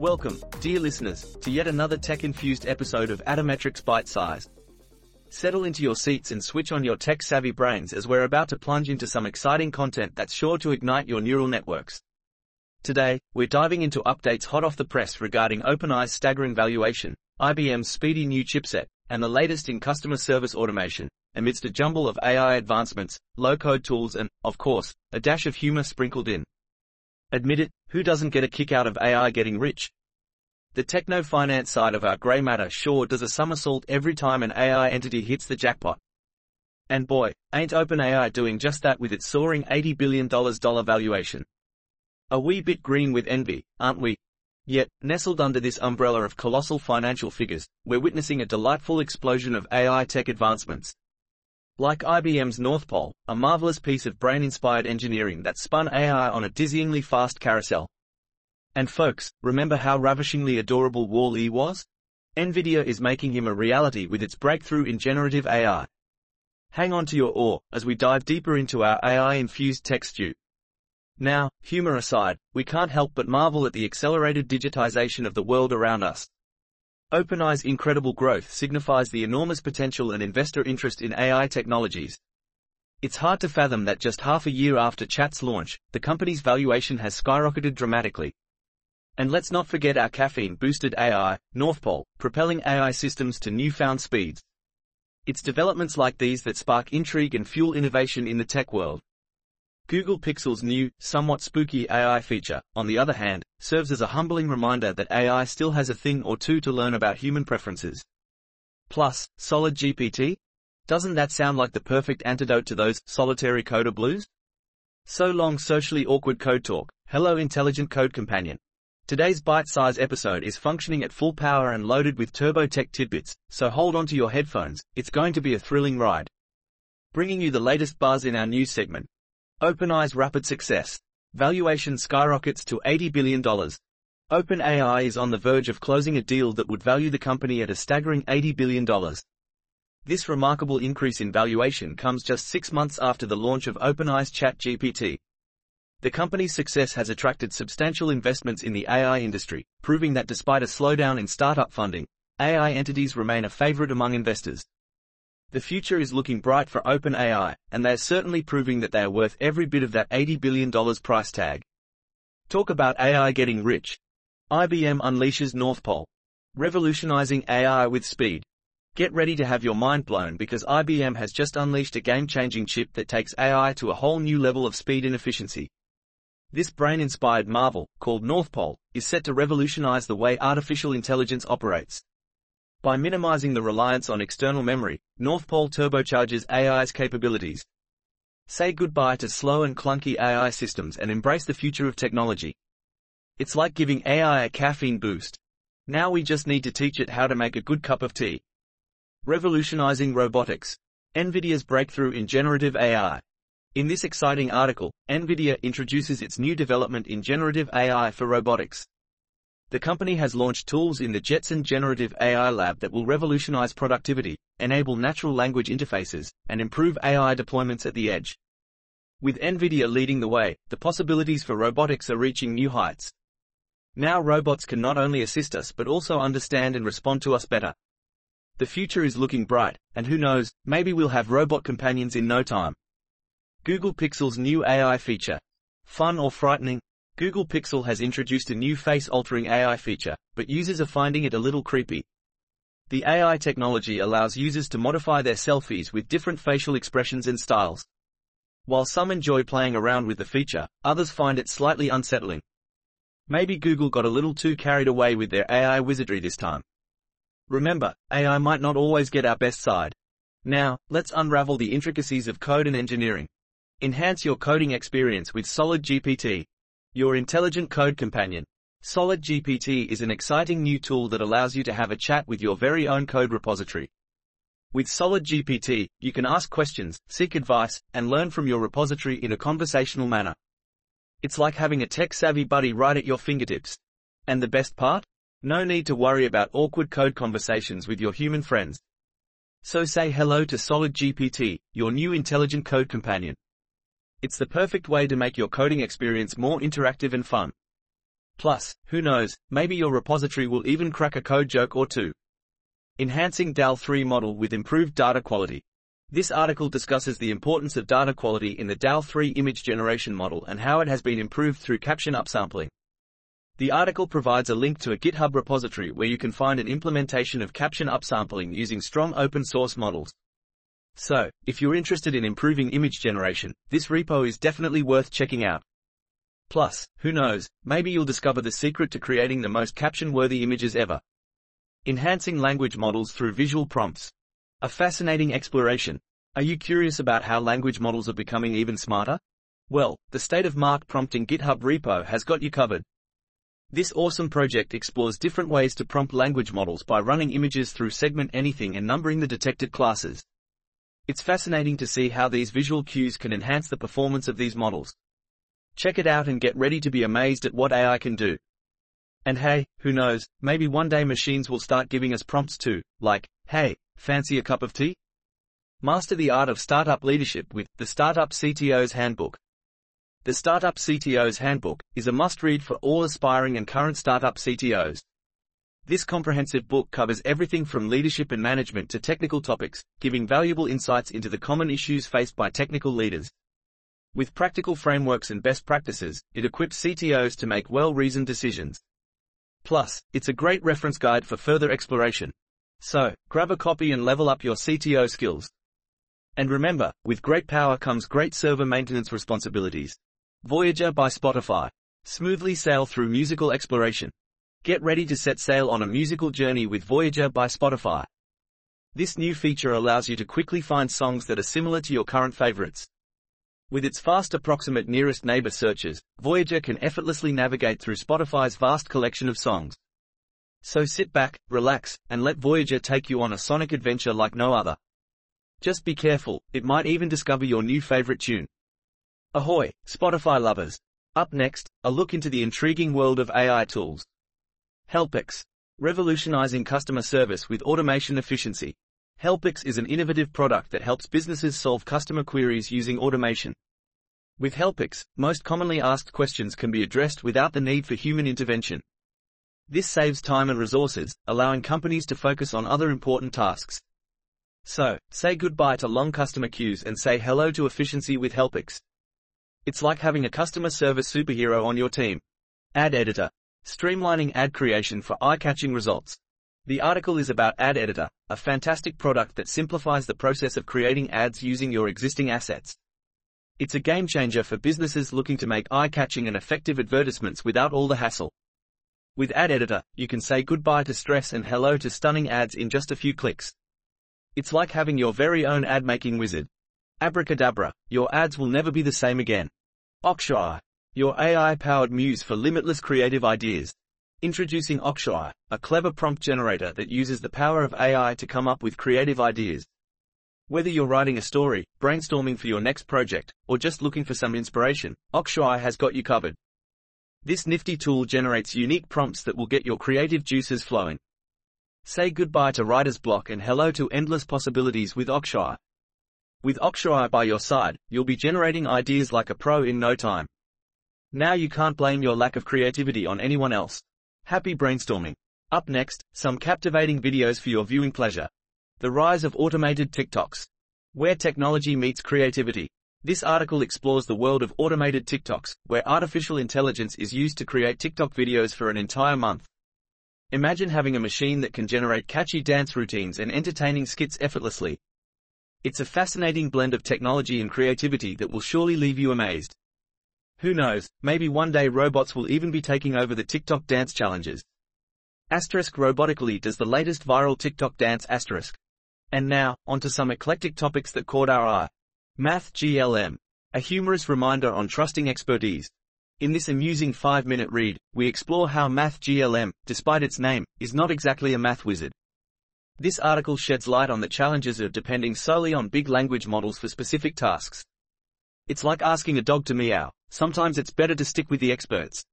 Welcome, dear listeners, to yet another tech-infused episode of Atometrix Bite Size. Settle into your seats and switch on your tech-savvy brains as we're about to plunge into some exciting content that's sure to ignite your neural networks. Today, we're diving into updates hot off the press regarding OpenAI's staggering valuation, IBM's speedy new chipset, and the latest in customer service automation, amidst a jumble of AI advancements, low-code tools and, of course, a dash of humor sprinkled in. Admit it, who doesn't get a kick out of AI getting rich? The techno-finance side of our grey matter sure does a somersault every time an AI entity hits the jackpot. And boy, ain't OpenAI doing just that with its soaring $80 billion valuation. A wee bit green with envy, aren't we? Yet, nestled under this umbrella of colossal financial figures, we're witnessing a delightful explosion of AI tech advancements. Like IBM's NorthPole, a marvelous piece of brain-inspired engineering that spun AI on a dizzyingly fast carousel. And folks, remember how ravishingly adorable Wall-E was? NVIDIA is making him a reality with its breakthrough in generative AI. Hang on to your awe as we dive deeper into our AI-infused tech stew. Now, humor aside, we can't help but marvel at the accelerated digitization of the world around us. OpenAI's incredible growth signifies the enormous potential and investor interest in AI technologies. It's hard to fathom that just half a year after Chat's launch, the company's valuation has skyrocketed dramatically. And let's not forget our caffeine-boosted AI, NorthPole, propelling AI systems to newfound speeds. It's developments like these that spark intrigue and fuel innovation in the tech world. Google Pixel's new, somewhat spooky AI feature, on the other hand, serves as a humbling reminder that AI still has a thing or two to learn about human preferences. Plus, SolidGPT? Doesn't that sound like the perfect antidote to those solitary coder blues? So long socially awkward code talk. Hello intelligent code companion. Today's bite-sized episode is functioning at full power and loaded with turbo tech tidbits, so hold on to your headphones, it's going to be a thrilling ride. Bringing you the latest buzz in our news segment, OpenAI's rapid success. Valuation skyrockets to $80 billion. OpenAI is on the verge of closing a deal that would value the company at a staggering $80 billion. This remarkable increase in valuation comes just six months after the launch of OpenAI's ChatGPT. The company's success has attracted substantial investments in the AI industry, proving that despite a slowdown in startup funding, AI entities remain a favorite among investors. The future is looking bright for OpenAI, and they're certainly proving that they are worth every bit of that $80 billion price tag. Talk about AI getting rich. IBM unleashes NorthPole. Revolutionizing AI with speed. Get ready to have your mind blown because IBM has just unleashed a game-changing chip that takes AI to a whole new level of speed and efficiency. This brain-inspired marvel, called NorthPole, is set to revolutionize the way artificial intelligence operates. By minimizing the reliance on external memory, NorthPole turbocharges AI's capabilities. Say goodbye to slow and clunky AI systems and embrace the future of technology. It's like giving AI a caffeine boost. Now we just need to teach it how to make a good cup of tea. Revolutionizing robotics. NVIDIA's breakthrough in generative AI. In this exciting article, NVIDIA introduces its new development in generative AI for robotics. The company has launched tools in the Jetson Generative AI Lab that will revolutionize productivity, enable natural language interfaces, and improve AI deployments at the edge. With NVIDIA leading the way, the possibilities for robotics are reaching new heights. Now robots can not only assist us but also understand and respond to us better. The future is looking bright, and who knows, maybe we'll have robot companions in no time. Google Pixel's new AI feature. Fun or frightening, Google Pixel has introduced a new face-altering AI feature, but users are finding it a little creepy. The AI technology allows users to modify their selfies with different facial expressions and styles. While some enjoy playing around with the feature, others find it slightly unsettling. Maybe Google got a little too carried away with their AI wizardry this time. Remember, AI might not always get our best side. Now, let's unravel the intricacies of code and engineering. Enhance your coding experience with SolidGPT. Your intelligent code companion. SolidGPT is an exciting new tool that allows you to have a chat with your very own code repository. With SolidGPT, you can ask questions, seek advice, and learn from your repository in a conversational manner. It's like having a tech-savvy buddy right at your fingertips. And the best part? No need to worry about awkward code conversations with your human friends. So say hello to SolidGPT, your new intelligent code companion. It's the perfect way to make your coding experience more interactive and fun. Plus, who knows, maybe your repository will even crack a code joke or two. Enhancing DAL 3 model with improved data quality. This article discusses the importance of data quality in the DAL 3 image generation model and how it has been improved through caption upsampling. The article provides a link to a GitHub repository where you can find an implementation of caption upsampling using strong open source models. So, if you're interested in improving image generation, this repo is definitely worth checking out. Plus, who knows, maybe you'll discover the secret to creating the most caption-worthy images ever. Enhancing language models through visual prompts. A fascinating exploration. Are you curious about how language models are becoming even smarter? Well, the Set-of-Mark prompting GitHub repo has got you covered. This awesome project explores different ways to prompt language models by running images through segment anything and numbering the detected classes. It's fascinating to see how these visual cues can enhance the performance of these models. Check it out and get ready to be amazed at what AI can do. And hey, who knows, maybe one day machines will start giving us prompts too, like, hey, fancy a cup of tea? Master the art of startup leadership with the Startup CTO's Handbook. The Startup CTO's Handbook is a must-read for all aspiring and current startup CTOs. This comprehensive book covers everything from leadership and management to technical topics, giving valuable insights into the common issues faced by technical leaders. With practical frameworks and best practices, it equips CTOs to make well-reasoned decisions. Plus, it's a great reference guide for further exploration. So, grab a copy and level up your CTO skills. And remember, with great power comes great server maintenance responsibilities. Voyager by Spotify. Smoothly sail through musical exploration. Get ready to set sail on a musical journey with Voyager by Spotify. This new feature allows you to quickly find songs that are similar to your current favorites. With its fast approximate nearest neighbor searches, Voyager can effortlessly navigate through Spotify's vast collection of songs. So sit back, relax, and let Voyager take you on a sonic adventure like no other. Just be careful, it might even discover your new favorite tune. Ahoy, Spotify lovers! Up next, a look into the intriguing world of AI tools. Helpix. Revolutionizing customer service with automation efficiency. Helpix is an innovative product that helps businesses solve customer queries using automation. With Helpix, most commonly asked questions can be addressed without the need for human intervention. This saves time and resources, allowing companies to focus on other important tasks. So, say goodbye to long customer queues and say hello to efficiency with Helpix. It's like having a customer service superhero on your team. Ad Editor. Streamlining ad creation for eye-catching results. The article is about Ad Editor, a fantastic product that simplifies the process of creating ads using your existing assets. It's a game changer for businesses looking to make eye-catching and effective advertisements without all the hassle. With Ad Editor, you can say goodbye to stress and hello to stunning ads in just a few clicks. It's like having your very own ad-making wizard. Abracadabra, your ads will never be the same again. Oxshy, your AI-powered muse for limitless creative ideas. Introducing Oxshy, a clever prompt generator that uses the power of AI to come up with creative ideas. Whether you're writing a story, brainstorming for your next project, or just looking for some inspiration, Oxshy has got you covered. This nifty tool generates unique prompts that will get your creative juices flowing. Say goodbye to writer's block and hello to endless possibilities with Oxshy. With Oxshy by your side, you'll be generating ideas like a pro in no time. Now you can't blame your lack of creativity on anyone else. Happy brainstorming. Up next, some captivating videos for your viewing pleasure. The rise of automated TikToks. Where technology meets creativity. This article explores the world of automated TikToks, where artificial intelligence is used to create TikTok videos for an entire month. Imagine having a machine that can generate catchy dance routines and entertaining skits effortlessly. It's a fascinating blend of technology and creativity that will surely leave you amazed. Who knows, maybe one day robots will even be taking over the TikTok dance challenges. Asterisk Robotically does the latest viral TikTok dance asterisk. And now, onto some eclectic topics that caught our eye. MathGLM. A humorous reminder on trusting expertise. In this amusing 5-minute read, we explore how MathGLM, despite its name, is not exactly a math wizard. This article sheds light on the challenges of depending solely on big language models for specific tasks. It's like asking a dog to meow, sometimes it's better to stick with the experts.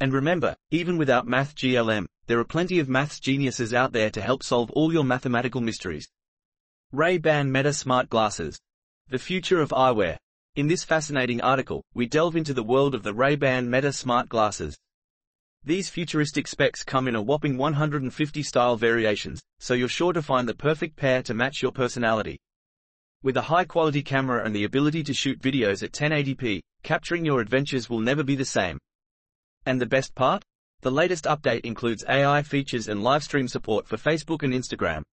And remember, even without MathGLM, there are plenty of maths geniuses out there to help solve all your mathematical mysteries. Ray-Ban Meta Smart Glasses. The future of eyewear. In this fascinating article, we delve into the world of the Ray-Ban Meta Smart Glasses. These futuristic specs come in a whopping 150 style variations, so you're sure to find the perfect pair to match your personality. With a high-quality camera and the ability to shoot videos at 1080p, capturing your adventures will never be the same. And the best part? The latest update includes AI features and live stream support for Facebook and Instagram.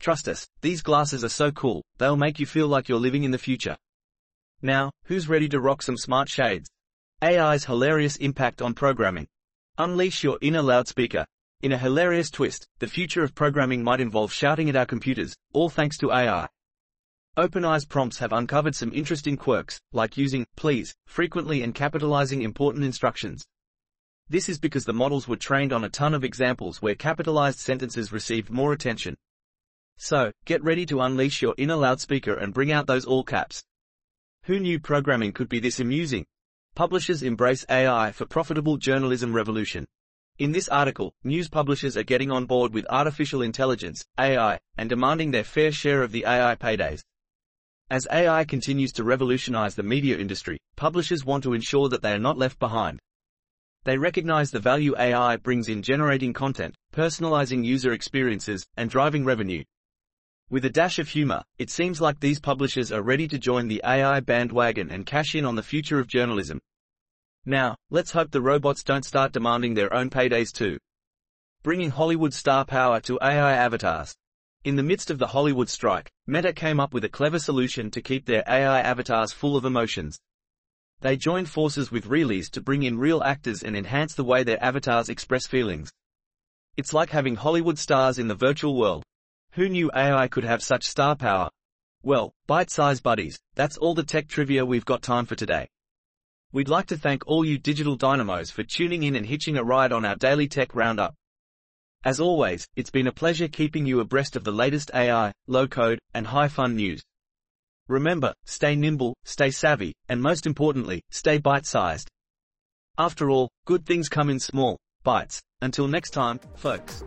Trust us, these glasses are so cool, they'll make you feel like you're living in the future. Now, who's ready to rock some smart shades? AI's hilarious impact on programming. Unleash your inner loudspeaker. In a hilarious twist, the future of programming might involve shouting at our computers, all thanks to AI. OpenAI's prompts have uncovered some interesting quirks, like using please frequently and capitalizing important instructions. This is because the models were trained on a ton of examples where capitalized sentences received more attention. So, get ready to unleash your inner loudspeaker and bring out those all caps. Who knew programming could be this amusing? Publishers embrace AI for profitable journalism revolution. In this article, news publishers are getting on board with artificial intelligence, AI, and demanding their fair share of the AI paydays. As AI continues to revolutionize the media industry, publishers want to ensure that they are not left behind. They recognize the value AI brings in generating content, personalizing user experiences, and driving revenue. With a dash of humor, it seems like these publishers are ready to join the AI bandwagon and cash in on the future of journalism. Now, let's hope the robots don't start demanding their own paydays too. Bringing Hollywood star power to AI avatars. In the midst of the Hollywood strike, Meta came up with a clever solution to keep their AI avatars full of emotions. They joined forces with Realeyes to bring in real actors and enhance the way their avatars express feelings. It's like having Hollywood stars in the virtual world. Who knew AI could have such star power? Well, bite-sized buddies, that's all the tech trivia we've got time for today. We'd like to thank all you digital dynamos for tuning in and hitching a ride on our daily tech roundup. As always, it's been a pleasure keeping you abreast of the latest AI, low-code, and high-fun news. Remember, stay nimble, stay savvy, and most importantly, stay bite-sized. After all, good things come in small bites. Until next time, folks.